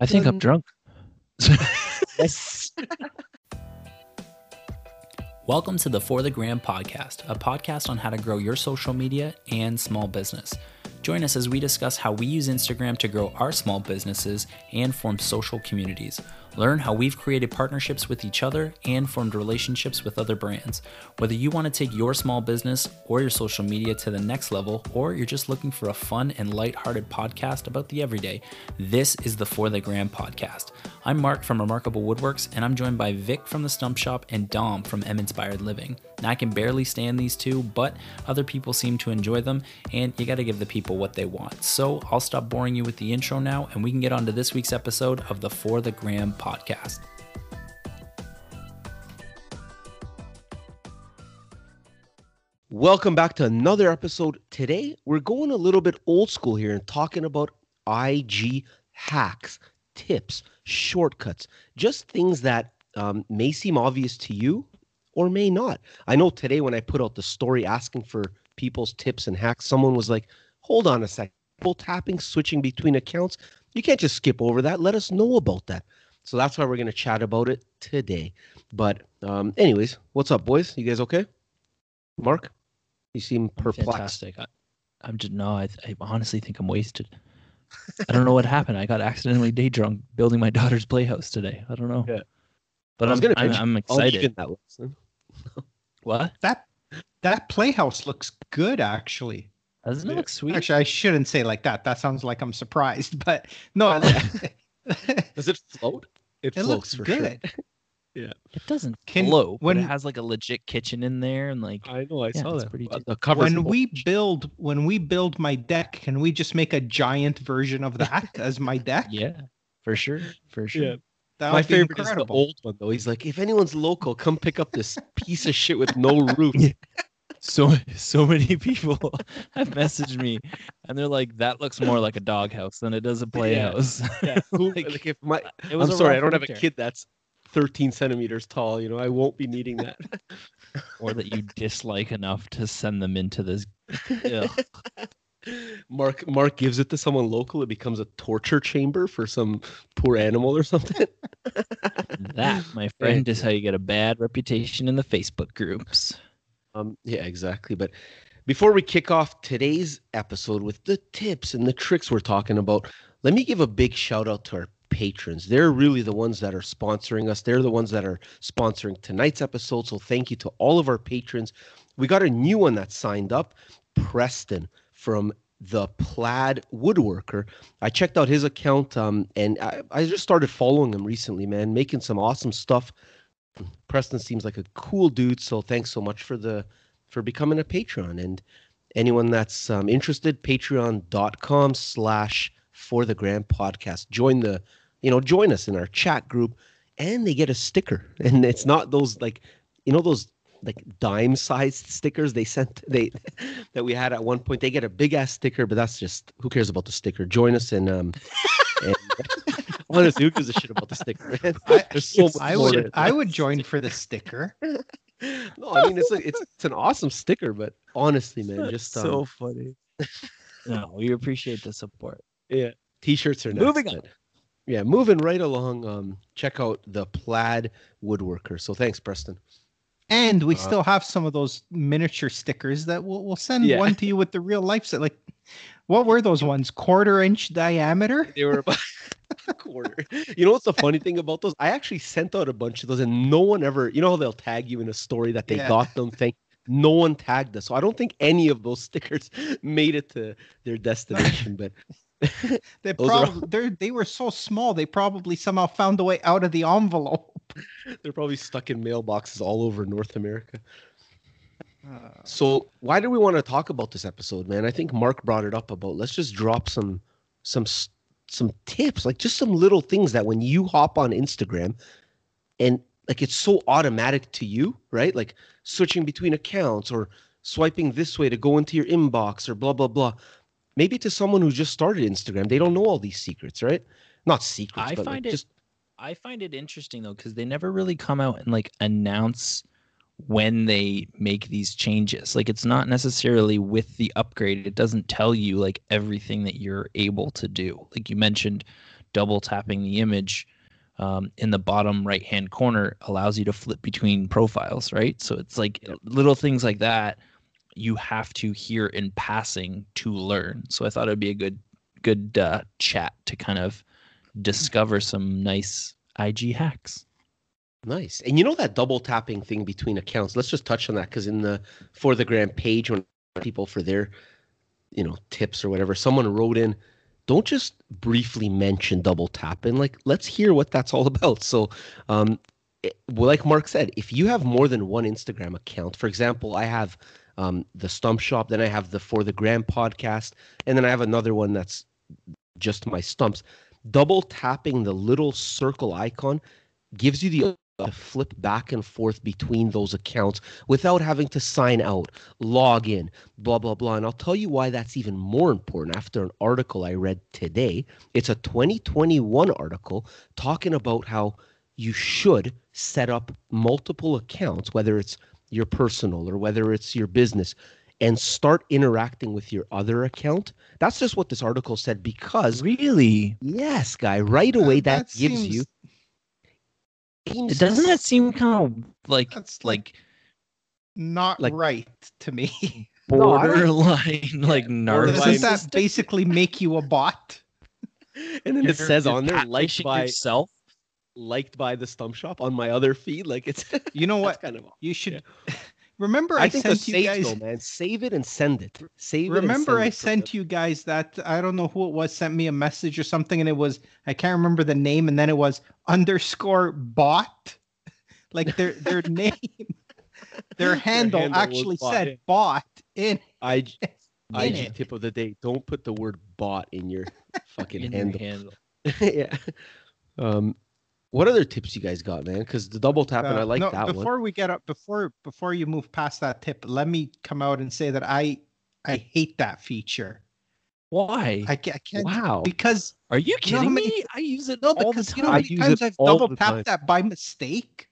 I think I'm drunk. yes. Welcome to the For the Gram podcast, a podcast on how to grow your social media and small business. Join us as we discuss how we use Instagram to grow our small businesses and form social communities. Learn how we've created partnerships with each other and formed relationships with other brands. Whether you want to take your small business or your social media to the next level, or you're just looking for a fun and light-hearted podcast about the everyday, this is the For the Gram podcast. I'm Mark from Remarkable Woodworks, and I'm joined by Vic from the Stump Shop and Dom from M Inspired Living. Now, I can barely stand these two, but other people seem to enjoy them, and you got to give the people what they want. So I'll stop boring you with the intro now, and we can get on to this week's episode of the For the Gram podcast. Welcome back to another episode. Today, we're going a little bit old school here and talking about IG hacks, tips, shortcuts, just things that um, may seem obvious to you or may not. I know today when I put out the story asking for people's tips and hacks, someone was like, hold on a second. Full tapping, switching between accounts. You can't just skip over that. Let us know about that. So that's why we're going to chat about it today. But, um, anyways, what's up, boys? You guys okay? Mark, you seem perplexed. Fantastic. I, I'm just no. I, I honestly think I'm wasted. I don't know what happened. I got accidentally day drunk building my daughter's playhouse today. I don't know. Yeah. But I was I'm, gonna I'm, mention- I'm I'll leave excited. that lesson. What? That that playhouse looks good, actually. Doesn't it Yeah. look sweet? Actually, I shouldn't say like that. That sounds like I'm surprised, but no, it, Does it float? It, it floats looks for good. sure. it doesn't Can- float, but when- it has like a legit kitchen in there and like I know. I Yeah, saw it's that. pretty Uh, the cover. When we build when we build my deck, can we just make a giant version of that as my deck? yeah, for sure, for sure. Yeah. That My would be favorite is the old one though. He's like, if anyone's local, come pick up this piece of shit with no roof. Yeah. So so many people have messaged me, and they're like, "That looks more like a doghouse than it does a playhouse." Yeah. Who, Like, like, if my, I'm sorry, I don't have a kid that's 13 centimeters tall. You know, I won't be needing that. or that you dislike enough to send them into this. Mark Mark gives it to someone local. It becomes a torture chamber for some poor animal or something. That, my friend, is how you get a bad reputation in the Facebook groups. Um, yeah, exactly. But before we kick off today's episode with the tips and the tricks we're talking about, let me give a big shout out to our patrons. They're really the ones that are sponsoring us. They're the ones that are sponsoring tonight's episode. So thank you to all of our patrons. We got a new one that signed up, Preston from the Plaid Woodworker. I checked out his account um, and I, I just started following him recently, man, making some awesome stuff. Preston seems like a cool dude, so thanks so much for the for becoming a Patreon. And anyone that's um, interested, patreon.com slash for the gram podcast. Join the, you know, join us in our chat group and they get a sticker. And it's not those like, you know, those like dime sized stickers they sent they that we had at one point. They get a big ass sticker, but that's just who cares about the sticker? Join us and um and honestly, who gives a shit about the sticker. I, There's so much I would. I would join for the sticker. no, I mean it's a, it's it's an awesome sticker, but honestly, man, just um, so funny. no, we appreciate the support. yeah, t-shirts are next, Moving on. but- Yeah, moving right along. Um, check out the Plaid Woodworker. So thanks, Preston. And we Uh, still have some of those miniature stickers that we'll, we'll send Yeah. one to you with the real life set. Like, what were those ones? Quarter inch diameter? They were about a quarter. You know what's the funny thing about those? I actually sent out a bunch of those, and no one ever. You know how they'll tag you in a story that they Yeah. got them. Thank. No one tagged us, so I don't think any of those stickers made it to their destination. But they're probably they they were so small they probably somehow found a way out of the envelope. they're probably stuck in mailboxes all over North America. Uh, So why do we want to talk about this episode, man? I think Mark brought it up about let's just drop some some some tips, like just some little things that when you hop on Instagram and like it's so automatic to you, right? Like switching between accounts or swiping this way to go into your inbox or blah blah blah. Maybe to someone who just started Instagram, they don't know all these secrets, right? Not secrets, I but like find it- just I find it interesting though because they never really come out and like announce when they make these changes. Like it's not necessarily with the upgrade. It doesn't tell you like everything that you're able to do. Like you mentioned double tapping the image um, in the bottom right hand corner allows you to flip between profiles, right? So it's like little things like that you have to hear in passing to learn. So I thought it'd be a good good uh, chat to kind of discover some nice IG hacks. Nice. And you know that double tapping thing between accounts? Let's just touch on that because in the for the gram page when people for their you know tips or whatever, someone wrote in, don't just briefly mention double tapping. Like let's hear what that's all about. So um it, well, like Mark said, if you have more than one Instagram account, for example, I have um, the Stump Shop, then I have the For the Gram podcast, and then I have another one that's just my stumps. Double tapping the little circle icon gives you the to flip back and forth between those accounts without having to sign out, log in, blah, blah, blah. And I'll tell you why that's even more important after an article I read today. It's a 2021 article talking about how you should set up multiple accounts, whether it's your personal or whether it's your business, and start interacting with your other account. That's just what this article said because Really? yes, guy, right away that, that gives seems- you doesn't that seem kind of like That's like Not Like- right to me. No, borderline like borderline. Doesn't that basically make you a bot? and then it You're- says on there liked by yourself. liked by the stump shop on my other feed. Like it's You know what? kind of You should remember I, I, think sent you guys. though, man. Save it and send it. Save it. Remember, I and send sent you guys that I don't know who it was sent me a message or something, and it was I can't remember the name, and then it was underscore bot, like their their name, their handle, handle actually bot, said bot in I IG it. tip of the day. Don't put the word bot in your fucking in your handle. handle. yeah. Um, what other tips you guys got, man? Because the double tap and Uh, I like no, that one. before we get up, before before you move past that tip, let me come out and say that I I hate that feature. Why? I, ca- I can't Wow. because Are you You know kidding many- me? I use it no, all the because time. you know how many times I've double tapped that by mistake.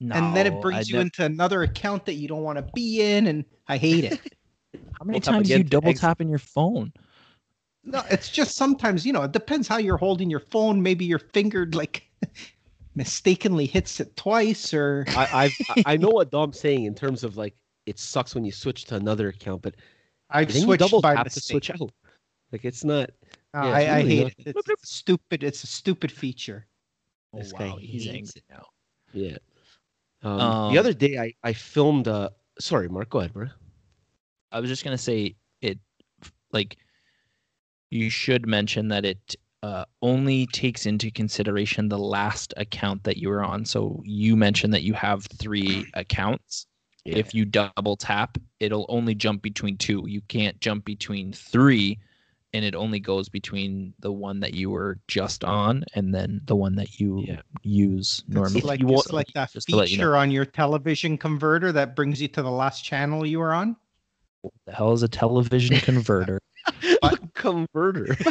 and then it brings you into another account that you don't want to be in, and I hate it. How many Double tap times do you double exit. tap in your phone? No, it's just sometimes you know it depends how you're holding your phone. Maybe your finger like mistakenly hits it twice, or I, I've I- I know what Dom's saying in terms of like it sucks when you switch to another account, but I've then you switched double by tap mistake. to switch out. Like it's not. No, yeah, I, it's I really hate not- it. It's, it's stupid. It's a stupid feature. Oh, This guy wow, he's hates angry now. Yeah. Um, Um, the other day I I filmed. Uh, sorry, Mark. Go ahead, bro. I was just gonna say it, like, you should mention that it uh, only takes into consideration the last account that you were on. So you mentioned that you have three accounts. Yeah. If you double tap, it'll only jump between two. You can't jump between three, and it only goes between the one that you were just on and then the one that you Yeah. use normally. It's like, you it's like that just to you know. feature on your television converter that brings you to the last channel you were on. What the hell is a television converter? a converter.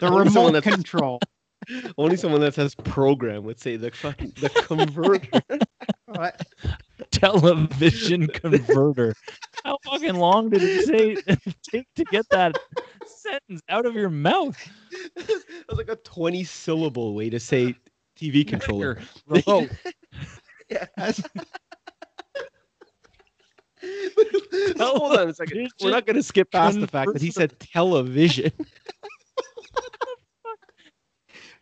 The Only remote control. Only someone that says program would say the fucking the converter. What? television converter. How fucking long did it say take to get that sentence out of your mouth? That was like a 20 syllable way to say TV controller. Remote. As- Hold on a second. We're not going to skip past the fact that he said television.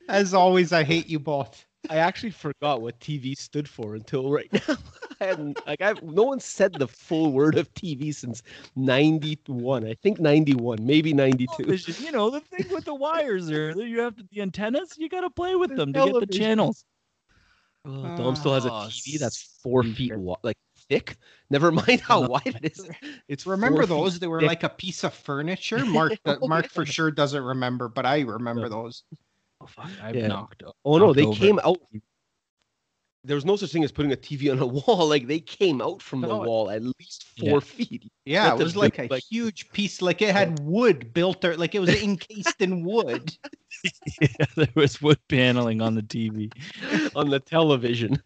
As always, I hate you both. I actually forgot what TV stood for until right now. I hadn't like I've no one said the full word of TV since 91. I think 91, maybe 92. You know, the thing with the wires there. that You have the antennas, you gotta play with The them to get the channels. Oh, Dom still has a TV that's four feet stupid. wide, like thick. Never mind how No. wide it is. It's Remember those? They were thick. like a piece of furniture. Mark, uh, Oh, Mark yeah. for sure doesn't remember, but I remember Yeah. those. Oh, fuck, I've Yeah. knocked. o- Oh no, knocked they over. came out. There was no such thing as putting a TV on a wall. Like they came out from the No. wall at least Yeah. four feet. Yeah, Like it was like a like- huge piece. Like it had wood built there, like it was encased in wood. yeah, there was wood paneling on the TV. on the television,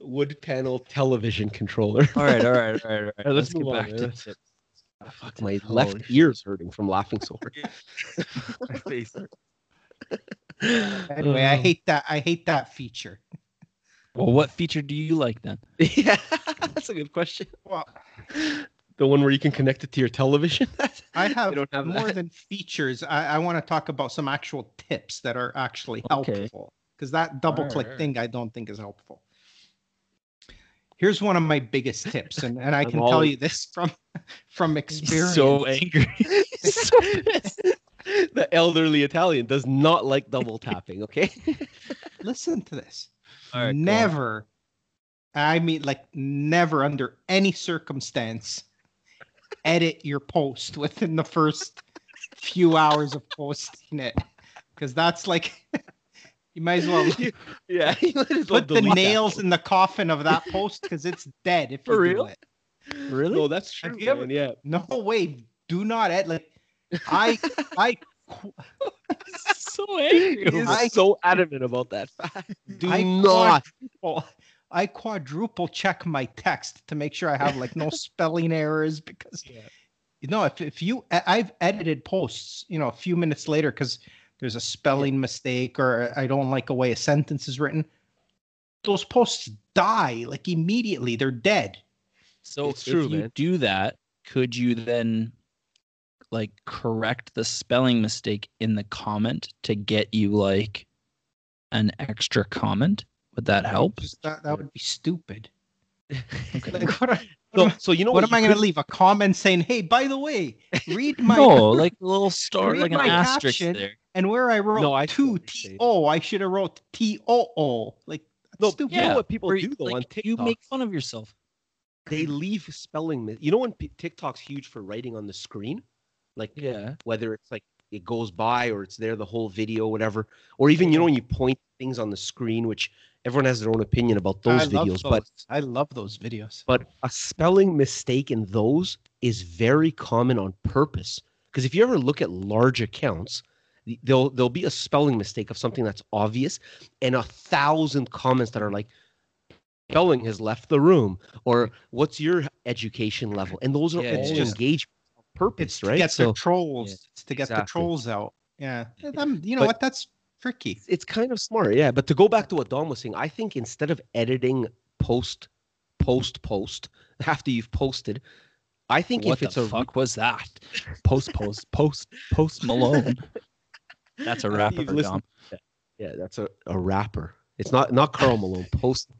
wood panel television controller. All right, all right, all right, all right. let's Let's, get move on, back to Let's- ah, Fuck, my left ear's hurting from laughing so hard. My face hurts. Anyway, I oh. hate that. I hate that feature. Well, what feature do you like then? Yeah, that's a good question. Well, The one where you can connect it to your television. I have, don't have more that. than features. I, I want to talk about some actual tips that are actually Okay. helpful. Because that double click Alright. thing I don't think is helpful. Here's one of my biggest tips, and, and I can tell you this from from experience. So angry. so the elderly Italian does not like double tapping. Okay. Listen to this. All right, never, I mean, like never under any circumstance, edit your post within the first few hours of posting it, because that's like you might as well yeah. you well put the nails in the coffin of that post because it's dead if For you do real? it. Really? No, that's true. Have you ever- Yeah. No way. Do not edit. Like I, I, so angry. He is I- so adamant about that fact. Do I not. quadruple, I quadruple check my text to make sure I have like no spelling errors because Yeah. you know if if you I've edited posts you know a few minutes later because there's a spelling mistake or I don't like a way a sentence is written. Those posts die like immediately. They're dead. So It's if true, you man. do that, could you then like correct the spelling mistake in the comment to get you like an extra comment? Would that help? Just that that would be stupid. Okay. Like what? Are, So, what am I- so you know what what, am I going to leave a comment saying, "Hey, by the way, read my no, like a little star, like an asterisk there. and where I wrote No, I see two what you're saying. T O, I should have wrote T O O. Like No, stupid. you know what people Where do though like, on TikTok? You make fun of yourself. they leave spelling. mi- You know when P- TikTok's huge for writing on the screen, like Yeah. whether it's like it goes by or it's there the whole video, whatever, or even you know when you point things on the screen, which everyone has their own opinion about those I videos, but. I love those videos. but a spelling mistake in those is very common on purpose because if you ever look at large accounts there'll there'll be a spelling mistake of something that's obvious and a thousand comments that are like spelling has left the room or what's your education level and those are Yeah, all yeah. engagement purpose It's to right get so the trolls. Yeah, to get the trolls out. Yeah. I'm- you know But- what? That's tricky. it's kind of smart yeah but to go back to what Dom was saying i think instead of editing post post post after you've posted i think What if it's a fuck was that? Post, post, post, post Malone. That's a rapper, Dom. Yeah, that's a, a rapper. It's not not Karl Malone. Post,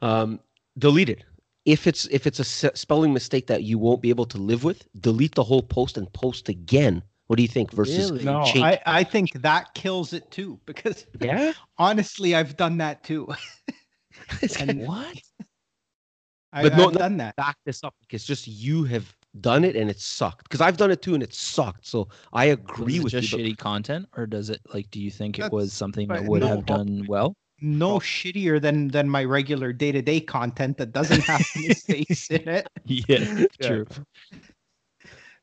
um, delete it. If it's if it's a spelling mistake that you won't be able to live with, delete the whole post and post again. What do you think? Versus Really? No, change- I, I think that kills it too because yeah, honestly, I've done that too. And- What? I, But no, I've no- done that. back this up because just you have done it and it sucked. Because I've done it too and it sucked. So I agree Was with just you. but- shitty content, or does it like? Do you think it was something that would no, have done well? No oh. shittier than than my regular day to day content that doesn't have mistakes in it. Yeah, Yeah. true.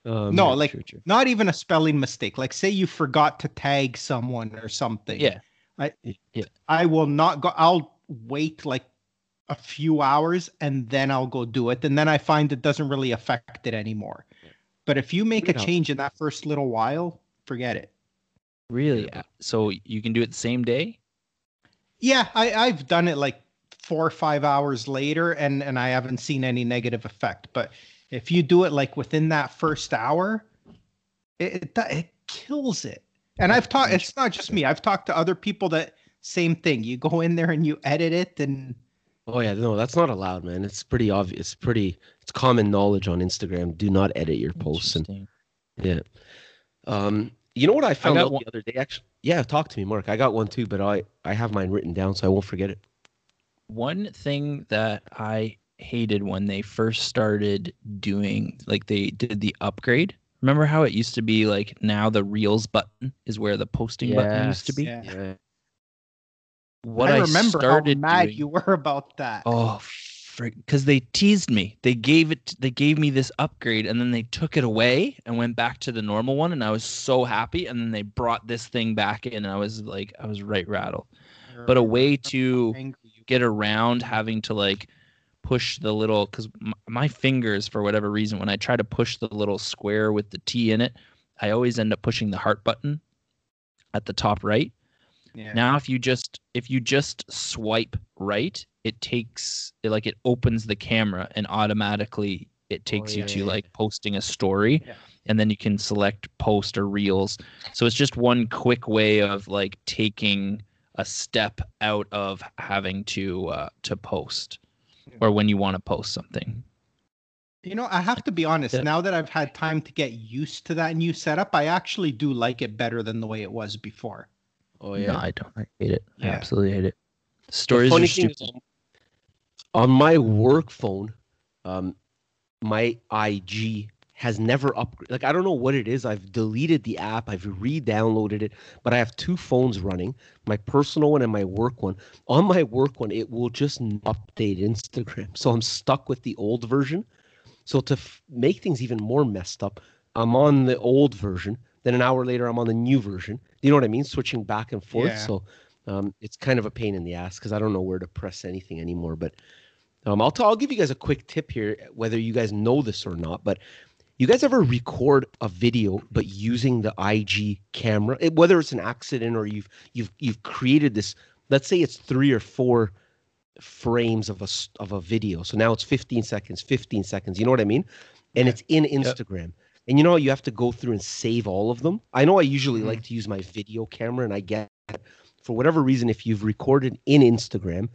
Um, No, like true, true. not even a spelling mistake. Like say you forgot to tag someone or something. Yeah. I Yeah. I will not go I'll wait like a few hours and then I'll go do it. And then I find it doesn't really affect it anymore. But if you make a change in that first little while, forget it. Really? So you can do it the same day? Yeah, I, I've done it like four or five hours later and, and I haven't seen any negative effect. But if you do it like within that first hour, it, it, it kills it. And I've talked, it's not just me. I've talked to other people that same thing. You go in there and you edit it and Oh yeah, no, that's not allowed, man. It's pretty obvious. It's pretty. It's common knowledge on Instagram. Do not edit your posts and Yeah. Um, you know what I found got out one- the other day? Actually, yeah, talk to me, Mark. I got one too, but I I have mine written down, so I won't forget it. One thing that I hated when they first started doing, like they did the upgrade. Remember how it used to be like now the Reels button is where the posting button used to be? Yeah. What I I, remember how mad doing, you were about that. Oh, because they teased me. They gave it. They gave me this upgrade, and then they took it away and went back to the normal one, and I was so happy. And then they brought this thing back in, and I was like, I was right rattled. But a way to get around having to like push the little because m- my fingers for whatever reason when I try to push the little square with the T in it, I always end up pushing the heart button at the top right. Yeah. Now if you just if you just swipe right, it takes it, like it opens the camera and automatically it takes you yeah, to yeah, like posting a story and then you can select post or reels. So it's just one quick way of like taking a step out of having to uh, to post or when you want to post something. You know, I have to be honest. Yeah. Now that I've had time to get used to that new setup, I actually do like it better than the way it was before. Oh yeah, No, I don't. I hate it. I absolutely hate it. The Stories are funny thing stupid. is, on my work phone, um, my IG has never upgraded. Like I don't know what it is. I've deleted the app. I've re-downloaded it, but I have two phones running: my personal one and my work one. On my work one, it will just update Instagram, so I'm stuck with the old version. So to f- make things even more messed up, I'm on the old version. Then an hour later, I'm on the new version. You know what I mean? Switching back and forth. Yeah. So um, it's kind of a pain in the ass because I don't know where to press anything anymore. But um, I'll t- I'll give you guys a quick tip here, whether you guys know this or not. But you guys ever record a video but using the IG camera, It- whether it's an accident or you've you've you've created this. Let's say it's three or four frames of a of a video. So now it's 15 seconds, 15 seconds. You know what I mean? And it's in Instagram. And you know you have to go through and save all of them. I know I usually mm-hmm. like to use my video camera, and I get it. for whatever reason if you've recorded in Instagram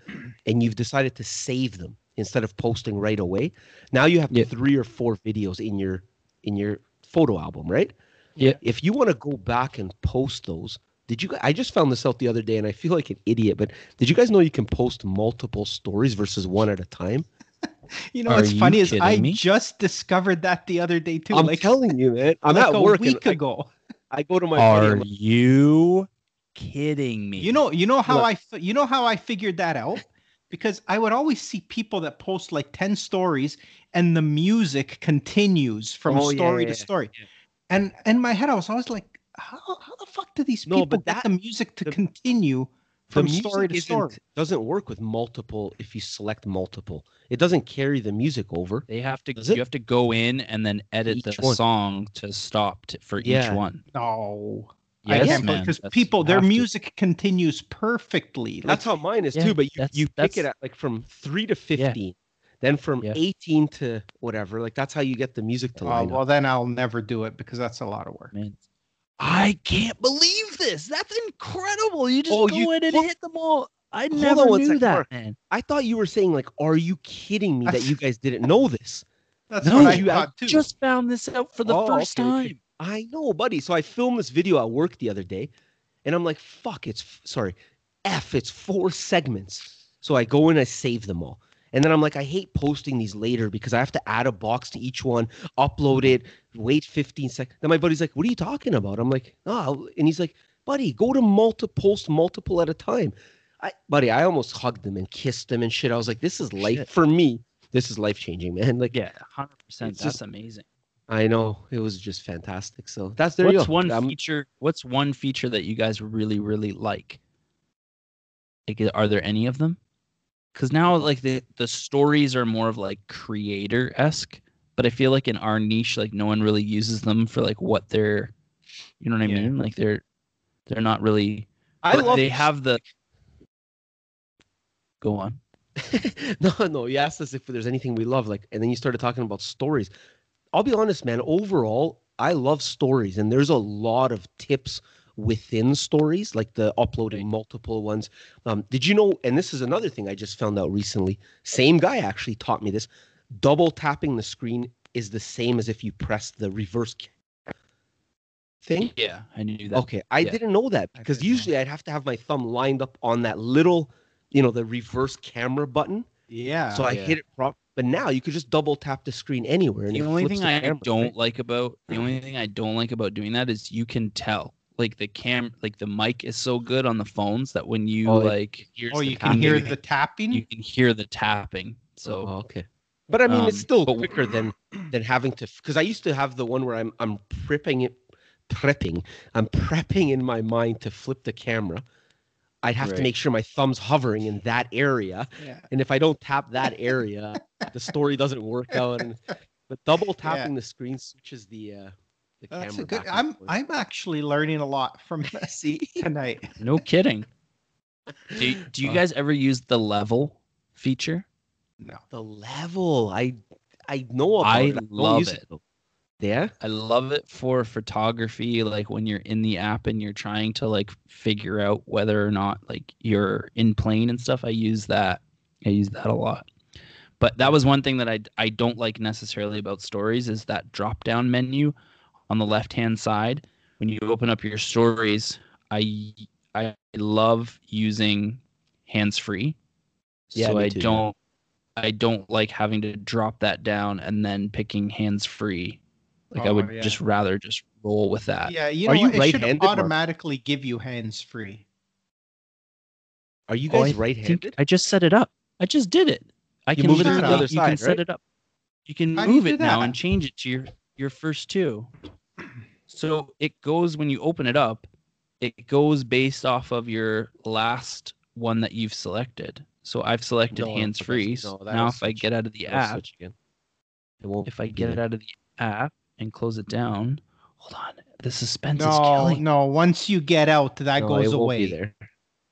and you've decided to save them instead of posting right away. Now you have Yeah. three or four videos in your in your photo album, right? Yeah. If you want to go back and post those, did you? I just found this out the other day, and I feel like an idiot. But did you guys know you can post multiple stories versus one at a time? You know Are what's funny is I me? just discovered that the other day too. I'm like telling you, man. I'm like at a work and week I, ago. I go to my. Are you kidding me? You know, you know how Look. I you know how I figured that out because I would always see people that post like 10 stories and the music continues from Oh, story yeah, to yeah, story. And in my head I was always like how, how the fuck do these No, people but get that- the music to the- continue from music story to story? doesn't work with multiple if you select multiple. It doesn't carry the music over. They have to. Does it? You have to go in and then edit Each the one. song to stop t- for Yeah. each one. No. I Yes, can't man. because that's- people their have to. music continues perfectly. That's how mine is Yeah, too. But you, you pick it at like from three to fifteen, then from Yeah. eighteen to whatever. Like that's how you get the music to oh, line well up. then I'll never do it because that's a lot of work. Man, I can't believe this. That's incredible. You just Oh, go you- in and hold- hit them all. I never on knew that, Mark. man. I thought you were saying like, are you kidding me that you guys didn't know this? That's No, what I you- I thought too. Just found this out for the Oh, first okay, okay. time. I know, buddy. So I filmed this video at work the other day, and I'm like, fuck, it's f- sorry, F, it's four segments. So I go in, I save them all. And then I'm like, I hate posting these later because I have to add a box to each one, upload it, wait 15 seconds. Then my buddy's like, What are you talking about? I'm like, Oh, and he's like, Buddy, go to multiple, post multiple at a time. I, buddy, I almost hugged him and kissed him and shit. I was like, This is life Shit. for me. This is life changing, man. Like, Yeah, hundred percent. That's just- amazing. I know it was just fantastic. So that's there you what's one I'm- feature? What's one feature that you guys really, really like? Like, are there any of them? Because now, like the the stories are more of like creator esque, but I feel like in our niche, like no one really uses them for like what they're, you know what I Yeah. mean? Like they're they're not really. I love they have the. Go on. no, no. You asked us if there's anything we love, like, and then you started talking about stories. I'll be honest, man. Overall, I love stories, and there's a lot of tips within stories, like the uploading multiple ones. Um, did you know? And this is another thing I just found out recently. Same guy actually taught me this. Double tapping the screen is the same as if you press the reverse thing. Yeah, I knew that. Okay, I yeah. didn't know that because usually I'd have to have my thumb lined up on that little, you know, the reverse camera button. yeah. so I yeah. hit it prop. But now you could just double tap the screen anywhere. And the only thing the I camera, don't right? like about the only thing I don't like about doing that is you can tell like the cam like the mic is so good on the phones that when you Oh, it like here's oh, the you can hear the tapping. you can hear the tapping. So Oh, okay. But I mean, it's Um, still but- quicker than than having to. Because I used to have the one where I'm I'm prepping it, prepping. I'm prepping in my mind to flip the camera. I'd have to make sure my thumb's hovering in that area. Yeah. And if I don't tap that area, the story doesn't work out. And, but double tapping the screen switches the uh, the That's camera. a good. I'm forth. I'm actually learning a lot from see. tonight. No kidding. Do, do you Uh, guys ever use the level feature? No. The level, I I know about I it. don't love use it. Yeah. I love it for photography, like when you're in the app and you're trying to like figure out whether or not like you're in plane and stuff. I use that. I use that a lot. But that was one thing that I I don't like necessarily about stories is that drop down menu on the left hand side when you open up your stories. I I love using hands free. Yeah, so I too. don't I don't like having to drop that down and then picking hands free. Like oh, I Oh, would yeah. just rather just roll with that. Yeah, you Are know you? It should right-handed, Mark? automatically give you hands free. Are you Oh, guys think right-handed? I just set it up. I just did it. I You can move it to the literally- other you side, can set right? it up. You can How do you move do it now and change it to your your first two. So it goes when you open it up, it goes based off of your last one that you've selected. So I've selected No, hands free. No, now if I get out of the app, switch again. It won't. if I get it out of the app and close it down, hold on. The suspense is No, killing. no. Once you get out, that No, goes it won't away. Be there.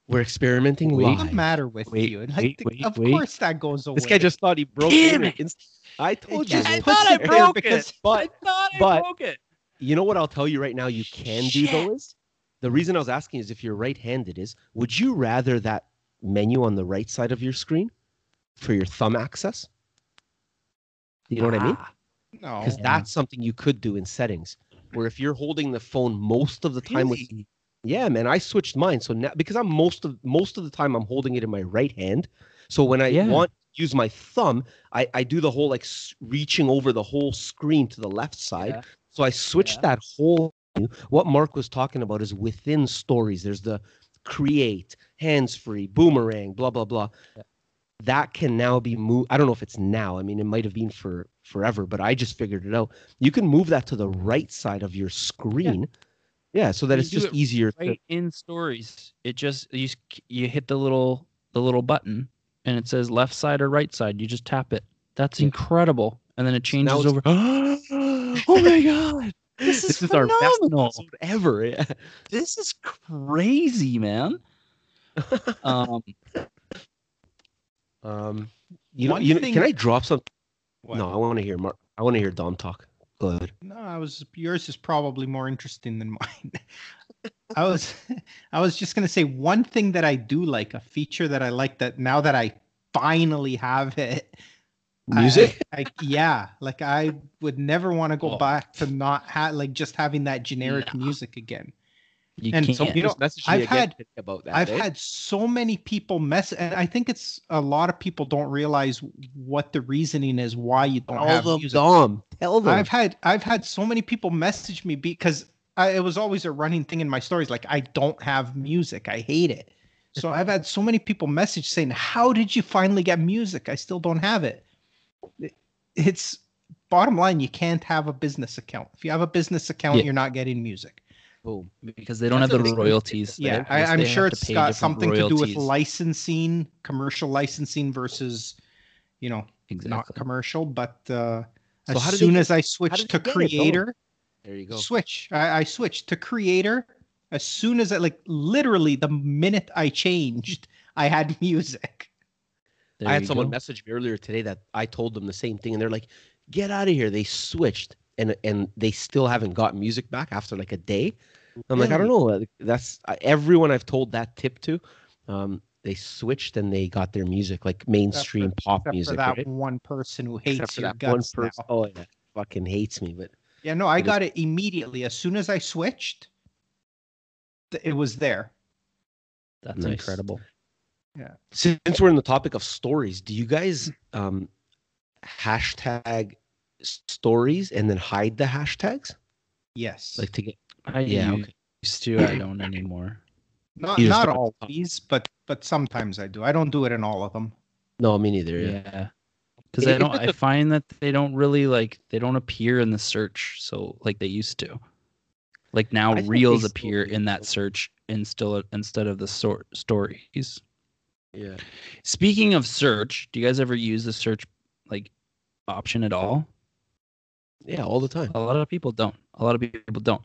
We're experimenting Wait. What's the matter with Wait, you? wait, Like, wait, of wait. course that goes away. This guy just thought he broke Damn it. it. I told just you. I thought I it broke because- it. But I thought I but- broke it. you know what I'll tell you right now you can do though Shit. is the reason I was asking is if you're right-handed is would you rather that menu on the right side of your screen for your thumb access? You know what I mean? No. Because that's something you could do in settings. Where if you're holding the phone most of the time with? Yeah, man, I switched mine. So now because I'm most of most of the time I'm holding it in my right hand. So when I Yeah. want to use my thumb, I I do the whole like s- reaching over the whole screen to the left side. Yeah. So I switched Yeah. that whole. What Mark was talking about is within stories. There's the create, hands free, boomerang, blah blah blah. Yeah. That can now be moved. I don't know if it's now. I mean, it might have been for forever, but I just figured it out. You can move that to the right side of your screen. Yeah, so that You it's just it easier to right in stories it just you you hit the little the little button and it says left side or right side you just tap it that's Yeah. incredible and then it changes over oh my god this is, this is our best episode ever. Yeah. this is crazy man um Um, you know, you know, thing- can I drop some? What? No, I want to hear Mark. I want to hear Dom talk. Go ahead. No, I was yours is probably more interesting than mine. I was I was just gonna say one thing that I do like, a feature that I like that now that I finally have it. Music. I, yeah, like I would never want to go Oh. back to not have like just having that generic No. music again. You And can't so- you know, message I've had- about that. I've eh? had so many people mess, and I think it's a lot of people don't realize what the reasoning is why you don't Tell have them, music. Dom. Tell them. I've had I've had so many people message me because I, it was always a running thing in my stories. Like I don't have music. I hate it. So I've had so many people message saying, "How did you finally get music? I still don't have it." It- It's bottom line. You can't have a business account. If you have a business account, Yeah. you're not getting music. Boom. because they don't That's have the big- royalties Yeah, there. I, I'm sure it's got different something to do with licensing, commercial licensing versus, you know, not commercial. But uh, So as did they soon get- as I did switched to get it, though? creator, There you go. switch. I, I switched to creator as soon as I like literally the minute I changed, I had music. There I had someone go. message me earlier today that I told them the same thing, and they're like, "Get out of here!" They switched, and and they still haven't got music back after like a day. I'm like, I don't know. That's everyone I've told that tip to. Um, they switched and they got their music like mainstream pop Except music. for that right? one person who hates Except for that one guts now. person. Oh yeah, fucking hates me. But Yeah, no, I is- got it immediately as soon as I switched. It was there. that's Nice. incredible Yeah. since we're in the topic of stories, do you guys um, hashtag stories and then hide the hashtags Yes, like to get? i Yeah, used okay. to i don't anymore not you just not don't- always, but but sometimes I do. I don't do it in all of them. No, me neither. Yeah. yeah because If i don't I find that they don't really like they don't appear in the search so like they used to like now I reels appear do, in that though. search instead instead of the sort stories. Yeah. Speaking of search, do you guys ever use the search like option at all? Yeah, all the time. A lot of people don't. A lot of people don't.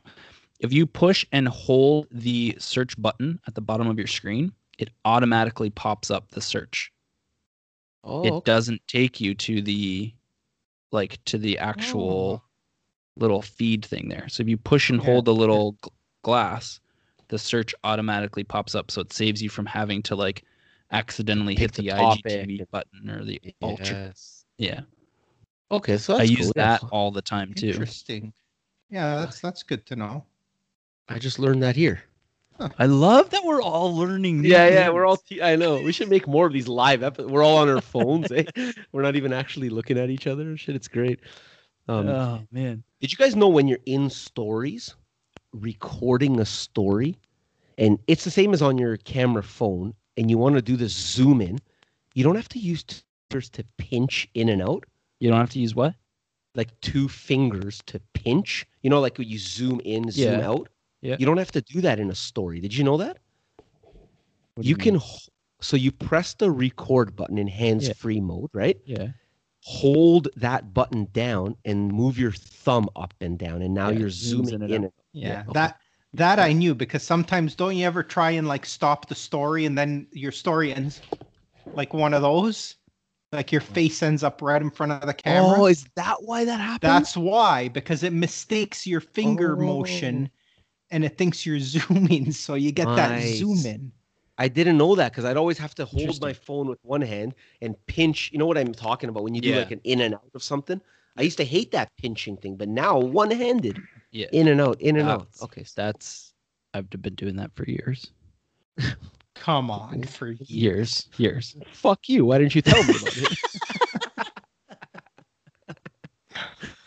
If you push and hold the search button at the bottom of your screen, it automatically pops up the search. Oh, it okay. doesn't take you to the like to the actual oh. little feed thing there. So if you push and hold the little gl- glass, the search automatically pops up so it saves you from having to like accidentally Pick hit the, the IGTV button or the ultra. Yes. Yeah. Okay, so I that's use cool. yeah. that all the time too. Interesting. Yeah, that's that's good to know. I just learned that here. I love that we're all learning. new Yeah, yeah, we're all. things. T- I know. We should make more of these live episodes. We're all on our phones. eh? We're not even actually looking at each other. Shit, it's great. Um, oh man. Did you guys know when you're in stories, recording a story, and it's the same as on your camera phone, and you want to do the zoom in, you don't have to use t- fingers to pinch in and out, You don't have to use what? like two fingers to pinch. You know, like when you zoom in, zoom Yeah. out. Yeah. You don't have to do that in a story. Did you know that? What do you can. h- So you press the record button in hands-free mode, right? Yeah. Hold that button down and move your thumb up and down, and now Yeah, you're zooming in in. and and- Yeah, okay. that that I knew because sometimes don't you ever try and like stop the story and then your story ends like one of those, like your face ends up right in front of the camera. Oh, is that why that happened? That's why because it mistakes your finger Oh. motion and it thinks you're zooming, so you get that Nice. zoom in. I didn't know that because I'd always have to hold my phone with one hand and pinch. You know what I'm talking about when you do Yeah. like an in and out of something. I used to hate that pinching thing, but now one-handed, Yeah. in and out, in and out. Okay, so That's I've been doing that for years. Come on, for years. Years. Years. fuck you. Why didn't you tell me about it?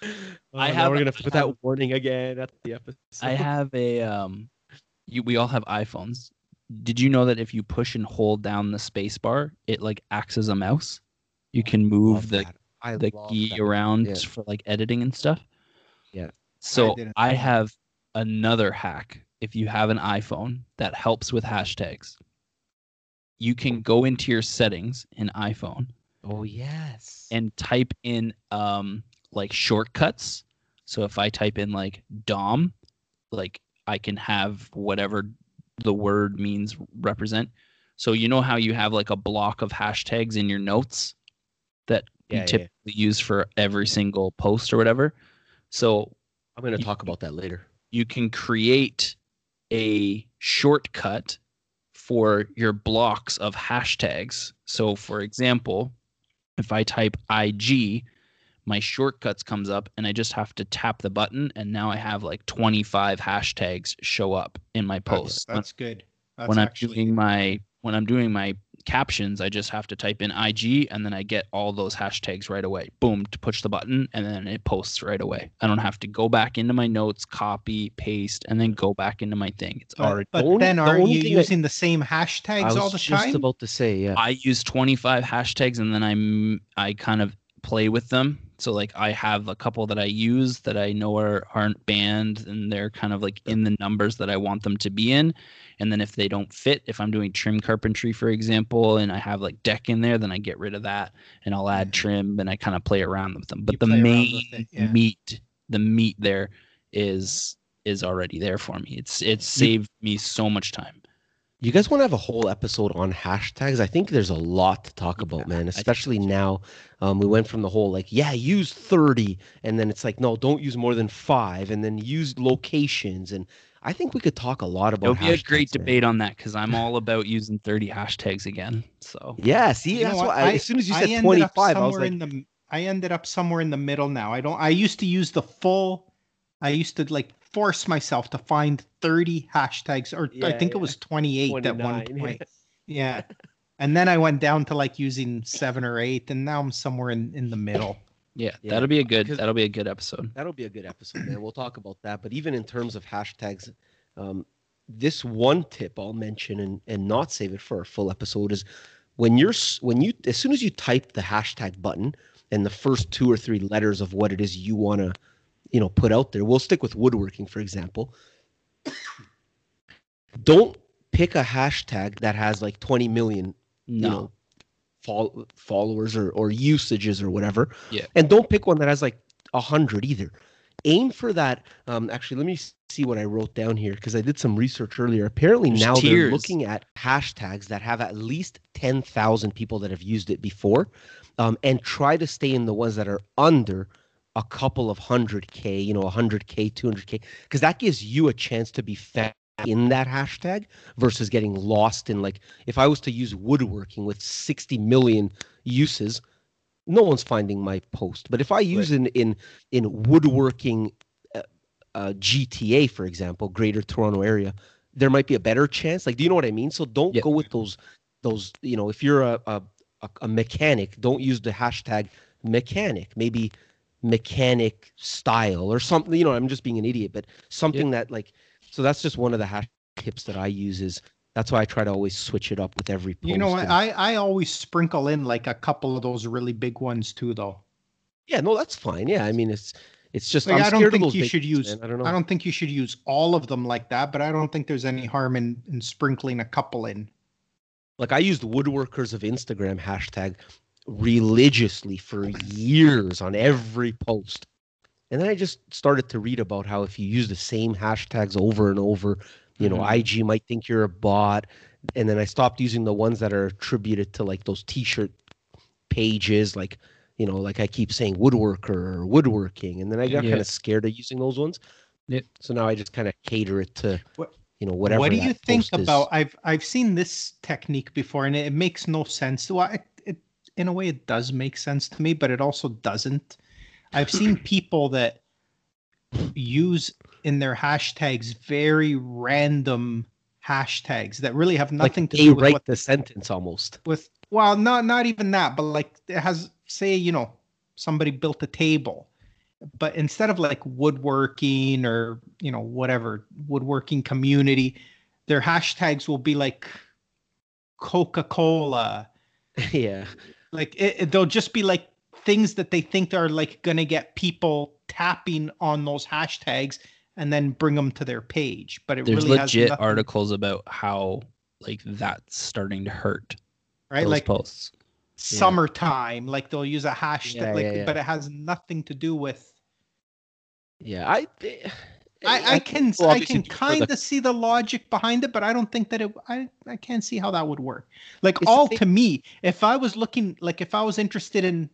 I Oh, now have- We're gonna I put that warning again at the episode. I have a um you we all have iPhones. Did you know that if you push and hold down the space bar, it like acts as a mouse? You can move the the key that. around Yeah. for like editing and stuff. Yeah. So didn't I, have another hack. If you have an iPhone that helps with hashtags, you can go into your settings in iPhone Oh yes. and type in um like shortcuts. So if I type in like Dom, like I can have whatever the word means represent. So you know how you have like a block of hashtags in your notes that Yeah, you yeah, typically use for every single post or whatever. So I'm gonna talk about that later. you can create a shortcut for your blocks of hashtags. So for example, if I type IG, my shortcuts comes up and I just have to tap the button and now I have like 25 hashtags show up in my post. When- That's good. That's when I'm actually doing my when I'm doing my captions, I just have to type in IG and then I get all those hashtags right away. Boom, to push the button and then it posts right away. I don't have to go back into my notes, copy, paste, and then go back into my thing. It's But, already but the only- then the aren't only you thing that- using the same I hashtags was all the just time? about to say, yeah. I use 25 hashtags and then i I kind of play with them. So like I have a couple that I use that I know are aren't banned and they're kind of like in the numbers that I want them to be in. And then if they don't fit, if I'm doing trim carpentry, for example, and I have like deck in there, then I get rid of that and I'll add trim and I kind of play around with them. But You the main it, yeah. meat, the meat there is is already there for me. It's it's saved me so much time. You guys want to have a whole episode on hashtags? I think there's a lot to talk about, man. Especially now, um, we went from the whole like, yeah, use thirty, and then it's like, no, don't use more than five, and then use locations, and I think we could talk a lot about. It'll be a great man. debate on that because I'm all about using 30 hashtags again. So Yeah, see, You that's what? why. I, as soon as you I said ended twenty up five, I was somewhere like, in the I ended up somewhere in the middle now. I don't I used to use the full I used to like force myself to find 30 hashtags or I Yeah, think it was 28 at one point. Yeah. And then I went down to like using 7 or 8 and now I'm somewhere in in the middle. yeah, Yeah, that'll be a good that'll be a good episode. That'll be a good episode, man. We'll talk about that. But even in terms of hashtags, um, this one tip I'll mention and, and not save it for a full episode is when you're when you as soon as you type the hashtag button and the first two or three letters of what it is you want to you know put out there. We'll stick with woodworking for example. Don't pick a hashtag that has like 20 million, No. you know, fol- followers or, or usages or whatever. Yeah. And don't pick one that has like a hundred either. Aim for that. Um, actually, let me see what I wrote down here because I did some research earlier. Apparently, There's now they're looking at hashtags that have at least 10,000 people that have used it before um, and try to stay in the ones that are under a couple of hundred K, you know, 100K, 200K, because that gives you a chance to be found in that hashtag versus getting lost in like if I was to use woodworking with 60 million uses, no one's finding my post. But if I use in in in woodworking uh, uh, GTA, for example, Greater Toronto Area, there might be a better chance. Like, do you know what I mean? So don't go with those those. You know, if you're a, a a mechanic, don't use the hashtag mechanic. Maybe mechanic style or something. You know, I'm just being an idiot, but something that like. So that's just one of the hash tips that I use. Is that's why I try to always switch it up with every. Post You know I I always sprinkle in like a couple of those really big ones too, though. yeah, no, that's fine. Yeah, I mean, it's it's just. Like, I don't think you should ones, use. man. I don't know. I don't think you should use all of them like that, but I don't think there's any harm in in sprinkling a couple in. like I used woodworkers of Instagram hashtag religiously for years on every post. And then I just started to read about how if you use the same hashtags over and over, you know, Mhm. IG might think you're a bot. And then I stopped using the ones that are attributed to like those t-shirt pages, like, you know, like I keep saying woodworker or woodworking. And then I got Yeah. kind of scared of using those ones. Yep. So now I just kind of cater it to, What- you know, whatever. what do you think post is. about? I've I've seen this technique before, and it, it makes no sense. Well, it, it in a way it does make sense to me, but it also doesn't. I've seen people that use in their hashtags very random hashtags that really have like nothing to they do with write what the sentence almost? with well not not even that but like it has say you know somebody built a table but instead of like woodworking or you know whatever woodworking community their hashtags will be like coca-cola yeah. Like it, it- they'll just be like things that they think are like gonna get people tapping on those hashtags and then bring them to their page but it There's really has legit articles about how like that's starting to hurt right like posts. summertime like they'll use a hashtag Yeah, like yeah, yeah. but it has nothing to do with Yeah, I, eh, I, I can people I can do for the- kind of see the logic behind it, but I don't think that it I, I can't see how that would work. Like It's all thing- to me, if I was looking like if I was interested in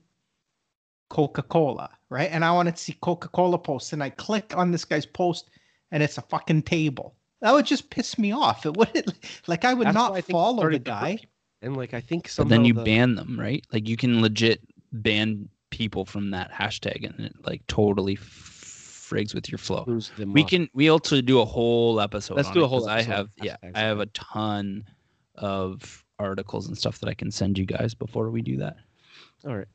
Coca-Cola, right? And I wanted to see Coca-Cola posts and I click on this guy's post and it's a fucking table. That would just piss me off. It would like I would That's why I not think it follow the started to hurt guy. And like I think But then you the- ban them, right? Like you can legit ban people from that hashtag, and it like totally f- frigs with your flow. We can we also do a whole episode. Let's on do a whole. I have yeah, I have a ton of articles and stuff that I can send you guys before we do that. All right.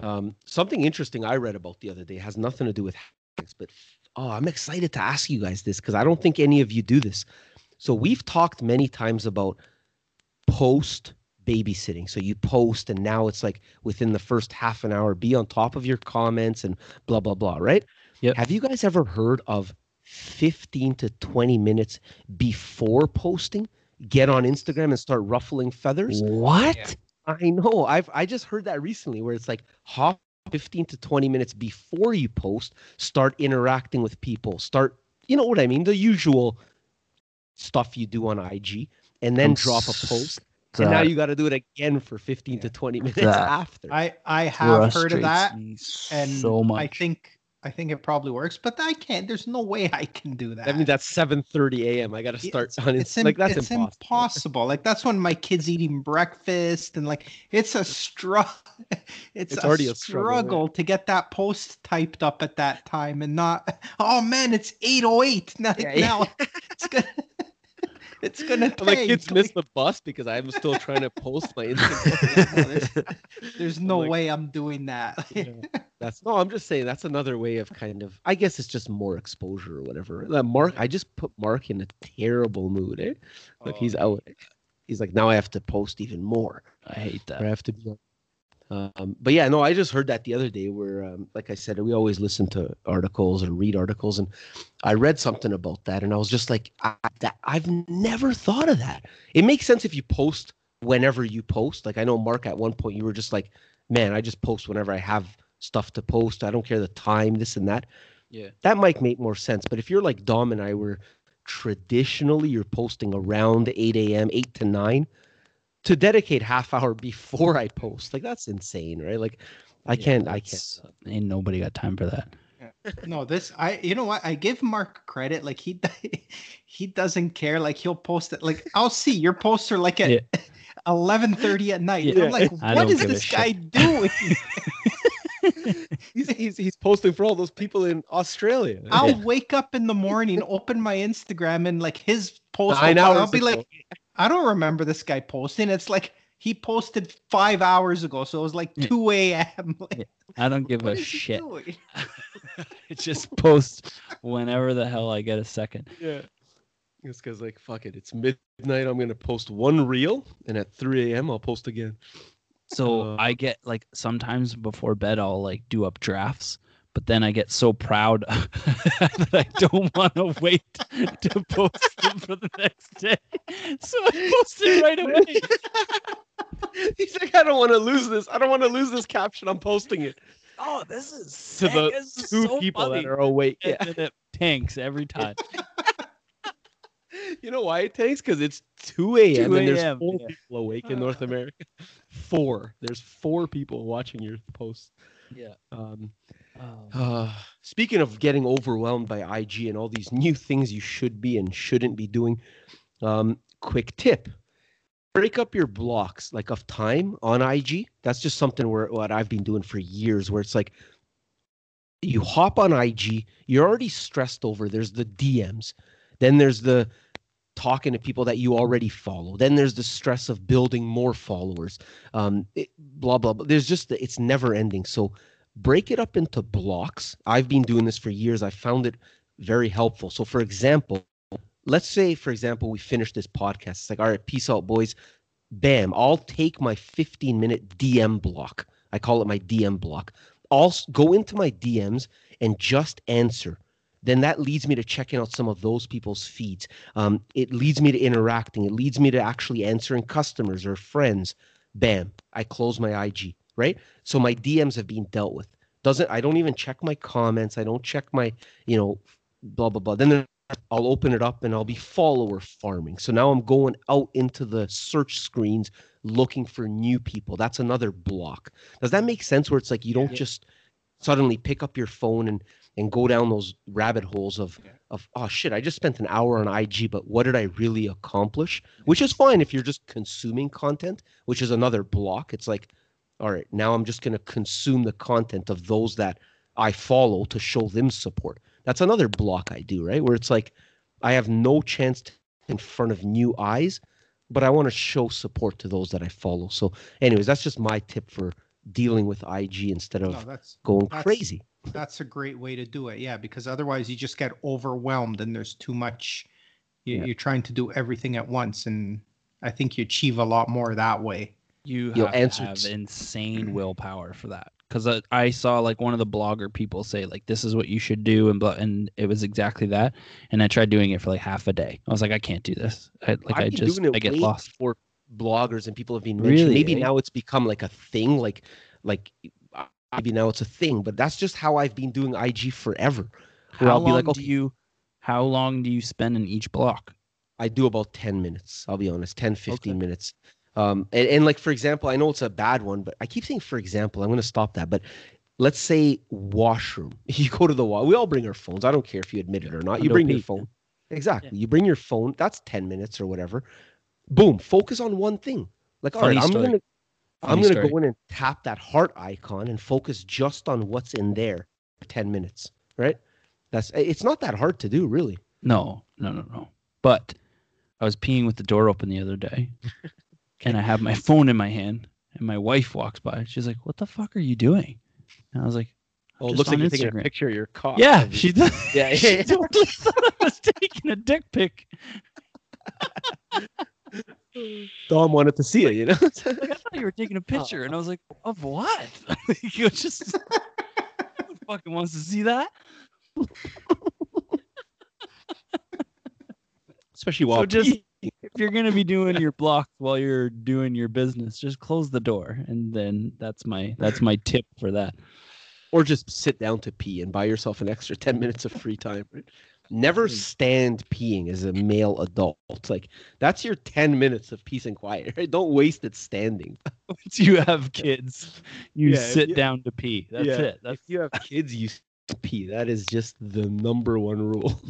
Um, something interesting I read about the other day has nothing to do with hashtags, but oh, I'm excited to ask you guys this because I don't think any of you do this. So we've talked many times about post babysitting. So you post, and now it's like within the first half an hour, be on top of your comments and blah blah blah. Right? Yep. Have you guys ever heard of 15 to 20 minutes before posting? Get on Instagram and start ruffling feathers. What? I know. I've I just heard that recently where it's like hop 15 to 20 minutes before you post, start interacting with people, start you know what I mean, the usual stuff you do on IG and then I'm drop a post. And now you got to do it again for 15 to 20 minutes That- after. I I have heard of that and so much. I think I think it probably works, but I can't. There's no way I can do that. I mean that's 7:30 a.m. I got to start it's, on it's, it. im- Like that's it's impossible. impossible. Like that's when my kids eating breakfast and like it's a struggle. It's, It's a already a struggle, yeah. struggle to get that post typed up at that time and not. Oh man, it's eight oh eight now. Yeah, yeah. it's gonna. It's gonna And my kids miss Like, the bus because I'm still trying to post my Instagram. There's I'm no like- way I'm doing that. Yeah. That's no, I'm just saying that's another way of kind of I guess it's just more exposure or whatever. Uh, Mark, I just put Mark in a terrible mood, eh? Look, Oh, he's out. He's like, now I have to post even more. I hate Or I that. have to be Um, but yeah, no, I just heard that the other day where, um, like I said, we always listen to articles or read articles, and I read something about that, and I was just like, I, that, I've never thought of that. It makes sense if you post whenever you post. Like I know Mark at one point you were just like, man, I just post whenever I have stuff to post. I don't care the time, this and that. Yeah. That might make more sense. But if you're like Dom and I were traditionally you're posting around 8 a.m., 8 to 9, to dedicate half hour before I post, like that's insane, right? Like I Yeah, can't, I can't. that's- Ain't nobody got time for that. No, this I you know what I give Mark credit. Like he he doesn't care. Like he'll post it. Like I'll see your poster like at Yeah. eleven thirty at night. Yeah. I'm like, I what don't is give a this shit. guy doing? He's, he's, he's posting for all those people in Australia. I'll wake up in the morning, open my Instagram, and like his post. Nine will pop- I'll be ago. like, I don't remember this guy posting. It's like he posted five hours ago, so it was like two a.m. Like, I don't give what a shit. doing? I just post whenever the hell I get a second. Yeah. This guy's like, fuck it. It's midnight. I'm going to post one reel. And at 3 a.m., I'll post again. So Uh, I get like sometimes before bed I'll like do up drafts, but then I get so proud that I don't want to wait to post them for the next day. So I post it right away. He's like, I don't want to lose this. I don't want to lose this caption. I'm posting it Oh, this is to sick. the This two so people funny. that are awake. Yeah. then it tanks every time. You know why it takes? Because it's 2 a.m. 2 and there's four yeah. people awake in North America. Four. There's four people watching your posts. Yeah. Um, Oh. Uh, speaking of getting overwhelmed by IG and all these new things you should be and shouldn't be doing, um, quick tip: break up your blocks like of time on IG. That's just something where what I've been doing for years, where it's like you hop on IG, you're already stressed over. There's the DMs, then there's the talking to people that you already follow. Then there's the stress of building more followers. Um, it, blah blah blah. There's just it's never ending. So break it up into blocks. I've been doing this for years. I found it very helpful. So, for example, let's say, for example, we finish this podcast. It's like, all right, peace out, boys. Bam, I'll take my 15 minute DM block. I call it my DM block. I'll go into my DMs and just answer. Then that leads me to checking out some of those people's feeds. Um, it leads me to interacting. It leads me to actually answering customers or friends. Bam, I close my IG, right? So my DMs have been dealt with. Doesn't I don't even check my comments. I don't check my, you know, blah blah blah. Then I'll open it up and I'll be follower farming. So now I'm going out into the search screens looking for new people. That's another block. Does that make sense? Where it's like you don't Yeah. just suddenly pick up your phone and and go down those rabbit holes of Yeah. of oh shit, I just spent an hour on IG, but what did I really accomplish? Which is fine if you're just consuming content, which is another block. It's like, all right, now I'm just gonna consume the content of those that I follow to show them support. That's another block I do, right? Where it's like I have no chance to in front of new eyes, but I want to show support to those that I follow. So, anyways, that's just my tip for dealing with IG instead of No, that's going that's- crazy. That's a great way to do it. Yeah, because otherwise you just get overwhelmed and there's too much. You, Yeah. You're trying to do everything at once, and I think you achieve a lot more that way. You You'll have answer to have s- insane willpower for that. Because I, I saw like one of the blogger people say like this is what you should do and blah, and it was exactly that. And I tried doing it for like half a day. I was like I can't do this. I, like I've I just doing it I get lost. for bloggers and people have been mentioning. Really, Maybe eh? now it's become like a thing, like like maybe now it's a thing, but that's just how I've been doing IG forever. Where How I'll be long like, do you how long do you spend in each block? I do about 10 minutes. I'll be honest, 10, 15 Okay. minutes. Um, and, and like, for example, I know it's a bad one, but I keep saying, for example, I'm going to stop that. But let's say washroom. You go to the wall. We all bring our phones. I don't care if you admit it or not. You bring your phone. Exactly. You bring your phone. That's 10 minutes or whatever. Boom. Focus on one thing. Like, all right, I'm going to. I'm going to go in and tap that heart icon and focus just on what's in there for 10 minutes, right? That's it's not that hard to do, really. No, no, no, no. But I was peeing with the door open the other day, and I have my phone in my hand, and my wife walks by. She's like, "What the fuck are you doing?" And I was like, Oh, it Just looks like you're taking a picture of your cock. "Yeah." of you. She did. Yeah, yeah, she totally thought I was taking a dick pic. Hmm. Dom wanted to see it, you know. Like, I'm thought you were taking a picture, and I was like, of what? you just fucking wants to see that. Especially while So just if you're gonna be doing your blocks while you're doing your business, just close the door, and then that's my that's my tip for that. or just sit down to pee and buy yourself an extra 10 minutes of free time. Right? Never stand peeing as a male adult. Like that's your 10 minutes of peace and quiet. Right? Don't waste it standing. Once you have kids, you Yeah, sit you- down to pee. That's Yeah, it. That's if you have kids, you pee. That is just the number one rule.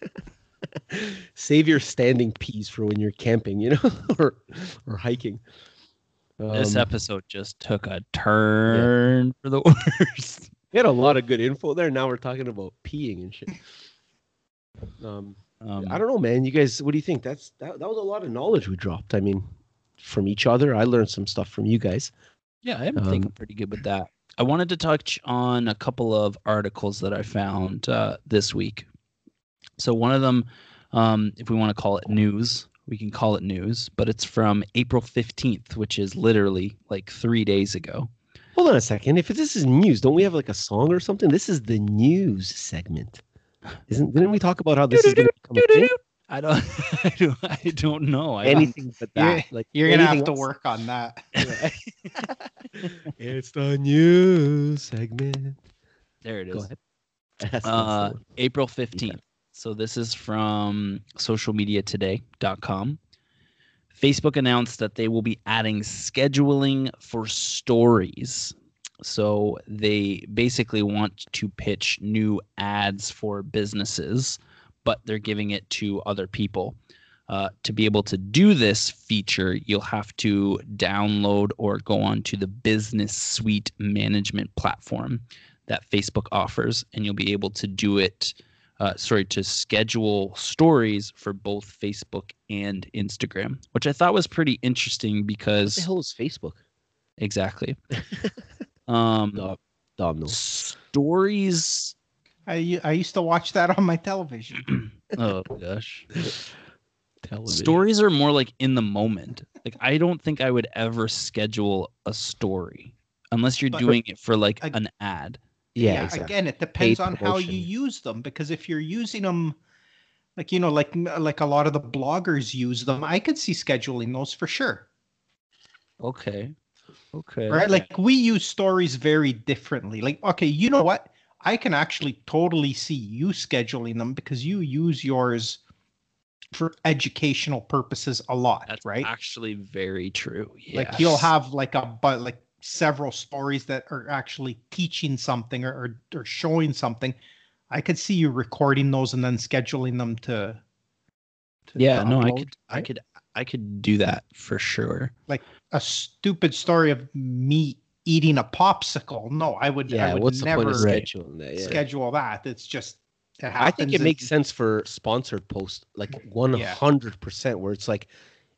Save your standing peas for when you're camping, you know, or or hiking. this Um, episode just took a turn for the worst. we had a lot of good info there. Now we're talking about peeing and shit. Um, Um, I don't know, man. You guys, what do you think? That's that, that was a lot of knowledge we dropped. I mean, from each other. I learned some stuff from you guys. Yeah, I'm Um, I'm pretty good with that. I wanted to touch on a couple of articles that I found uh, this week. So one of them, um, if we want to call it news, we can call it news, but it's from April 15th, which is literally like three days ago. Hold on a second. If this is news, don't we have like a song or something? This is the news segment. Isn't didn't we talk about how this is going to become a thing? I don't, I don't, I don't know. I Anything but You're- that. Like You're gonna have anything to work on that. it's the news segment. there it is. Go ahead. That's- that's the Uh. April 15th. So this is from socialmediatoday.com. Facebook announced that they will be adding scheduling for stories. So they basically want to pitch new ads for businesses, but they're giving it to other people. Uh, to be able to do this feature, you'll have to download or go on to the Business Suite management platform that Facebook offers, and you'll be able to do it. Uh, sorry, to schedule stories for both Facebook and Instagram, which I thought was pretty interesting What because the hell is Facebook? exactly. um, Dom, Dom knows. stories. I u- I used to watch that on my television. Oh gosh. Television. Stories are more like in the moment. Like I don't think I would ever schedule a story unless you're But- doing it for like Ag- an ad. Yeah, exactly. Again, it depends on how you use them because if you're using them, like you know, like like a lot of the bloggers use them, I could see scheduling those for sure. Okay. Okay. Right? Like we use stories very differently. Like, okay, you know what? I can actually totally see you scheduling them because you use yours for educational purposes a lot, That's right? actually very true. Yeah. Like you'll have like a but like several stories that are actually teaching something or, or or showing something. I could see you recording those and then scheduling them to. to Yeah, no, I upload, could I could I could do that for sure. A stupid story of me eating a popsicle. No, I would. I would what's the never point of scheduling that? Yeah. schedule that. It's just. It I think it happens makes sense for sponsored posts, like one hundred percent, where it's like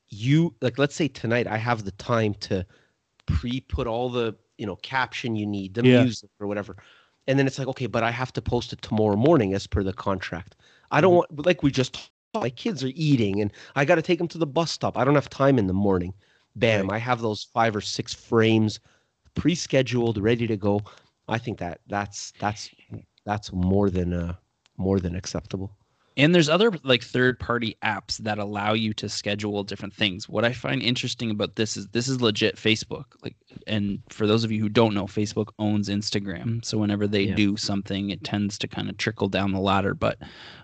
you like let's say tonight I have the time to pre-put all the you know caption you need, the Yeah. music or whatever, and then it's like okay, but I have to post it tomorrow morning as per the contract. I don't mm-hmm. want like we just talked, my kids are eating and I got to take them to the bus stop. I don't have time in the morning. Bam, I have those five or six frames pre-scheduled, ready to go. I think that that's that's that's more than uh more than acceptable. And there's other like third party apps that allow you to schedule different things. What I find interesting about this is this is legit Facebook. Like and for those of you who don't know, Facebook owns Instagram. So whenever they Yeah. do something, it tends to kind of trickle down the ladder. But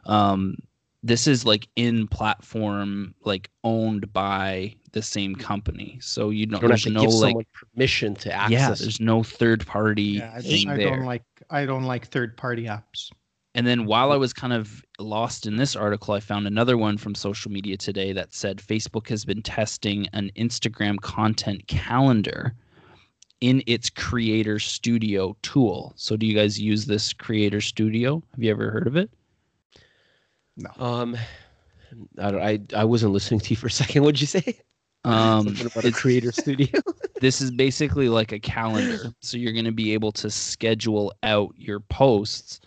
um this is like in platform, like owned by the same mm. company. So you don't, You don't have to no give like someone permission to access. yeah, there's no third party Yeah, I, thing I there. don't like. I don't like third party apps. And then while I mm. was kind of lost in this article, I found another one from social media today that said Facebook has been testing an Instagram content calendar in its Creator Studio tool. So do you guys use this Creator Studio? Have you ever heard of it? No. Um, I, don't- I I wasn't listening to you for a second. What'd you say? Um, Something about a creator studio. this is basically like a calendar. So you're going to be able to schedule out your posts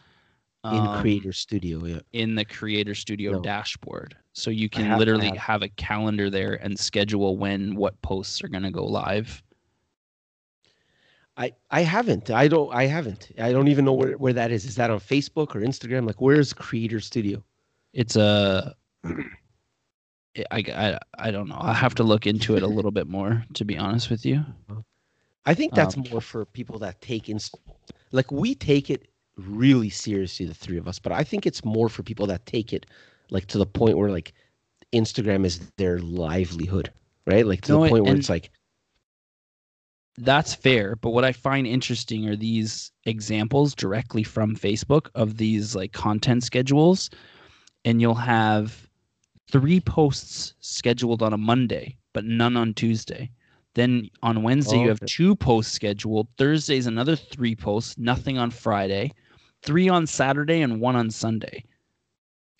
in um, creator studio. Yeah. in the Creator Studio No. dashboard. So you can have- literally have. have. a calendar there and schedule when what posts are going to go live. I I haven't. I don't. I haven't. I don't even know where, where that is. Is that on Facebook or Instagram? Like, where's Creator Studio? It's a. I, I, I don't know. I have to look into it a little bit more, to be honest with you. I think that's Um, more for people that take in, like we take it really seriously, the three of us. But I think it's more for people that take it, like to the point where like Instagram is their livelihood, right? Like to No, the point where it's like, That's fair, but what I find interesting are these examples directly from Facebook of these like content schedules, and you'll have three posts scheduled on a Monday, but none on Tuesday. Then on Wednesday you have Okay. two posts scheduled. Thursday's another three posts, nothing on Friday, three on Saturday and one on Sunday.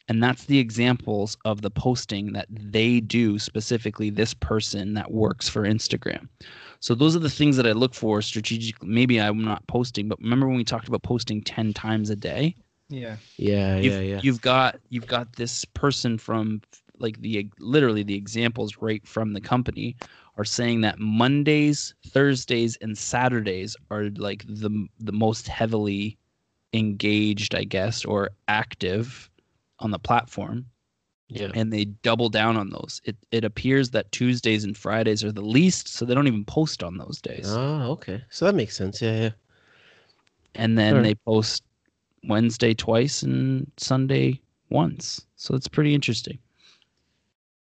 And that's the examples of the posting that they do specifically this person that works for Instagram. So those are the things that I look for strategically. Maybe I'm not posting, but remember when we talked about posting 10 times a day? Yeah. yeah, You've, yeah, yeah. you've got you've got this person from like the literally the examples right from the company are saying that Mondays, Thursdays, and Saturdays are like the the most heavily engaged, I guess, or active on the platform yeah. and they double down on those. It it appears that Tuesdays and Fridays are the least, so they don't even post on those days. Oh, okay. So that makes sense. Yeah, yeah. and then Alright. they post Wednesday twice and Sunday once. So it's pretty interesting.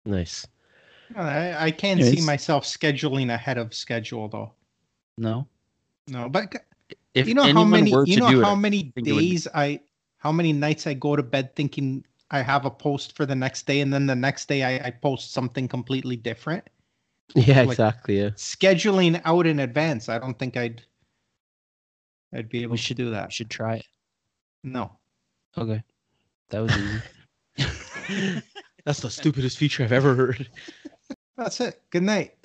Nice. Uh, I, I can't Yeah, see myself scheduling ahead of schedule though. No, No, but if you know how many you know do it, how I many think would days I how many nights I go to bed thinking I have a post for the next day and then the next day I, I post something completely different. Yeah, Like- exactly. Yeah. Scheduling out in advance, I don't think I'd I'd be able we to should do I that. should try it. No. Okay, that was easy. That's the stupidest feature I've ever heard. That's it. Good night.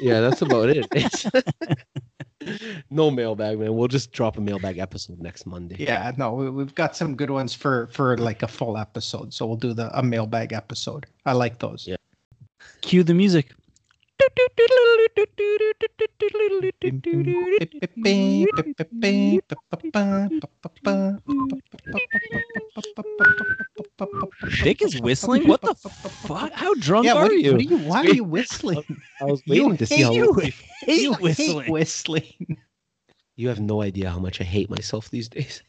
Yeah, that's about it. No mailbag, man. We'll just drop a mailbag episode next Monday. Yeah, no, we, we've got some good ones for for like a full episode. So we'll do the a mailbag episode. I like those. Yeah. Cue the music. Vic is whistling. What the fuck? How drunk Yeah, are what, you? what are you? Why are you whistling? I was You waiting to see how you You hate hate whistling. whistling. you have no idea how much I hate myself these days.